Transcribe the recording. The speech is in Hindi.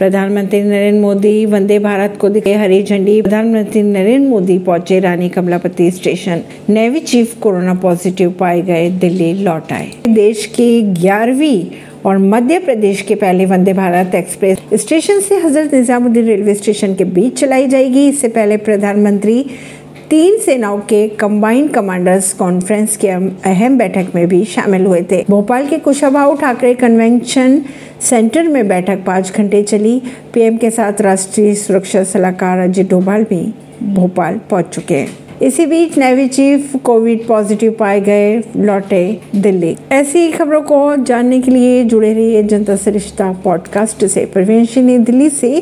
प्रधानमंत्री नरेंद्र मोदी वंदे भारत को दिखे हरी झंडी। प्रधानमंत्री नरेंद्र मोदी पहुँचे Rani Kamlapati station. Navy chief corona positive पाए गए दिल्ली लौट आए। देश की ग्यारहवीं और मध्य प्रदेश के पहले वंदे भारत एक्सप्रेस स्टेशन से हज़रत निजामुद्दीन रेलवे स्टेशन के बीच चलाई जाएगी। इससे पहले प्रधानमंत्री तीन सेनाओं के कंबाइंड कमांडर्स कॉन्फ्रेंस की अहम बैठक में भी शामिल हुए थे। भोपाल के कुशाभाऊ ठाकरे कन्वेंशन सेंटर में बैठक पाँच घंटे चली। पीएम के साथ राष्ट्रीय सुरक्षा सलाहकार अजित डोभाल भी भोपाल पहुँच चुके। हैं इसी बीच नेवी चीफ कोविड पॉजिटिव पाए गए, लौटे दिल्ली। ऐसी खबरों को जानने के लिए जुड़े रहिए जनता सरिश्ता पॉडकास्ट से। प्रवेश दिल्ली से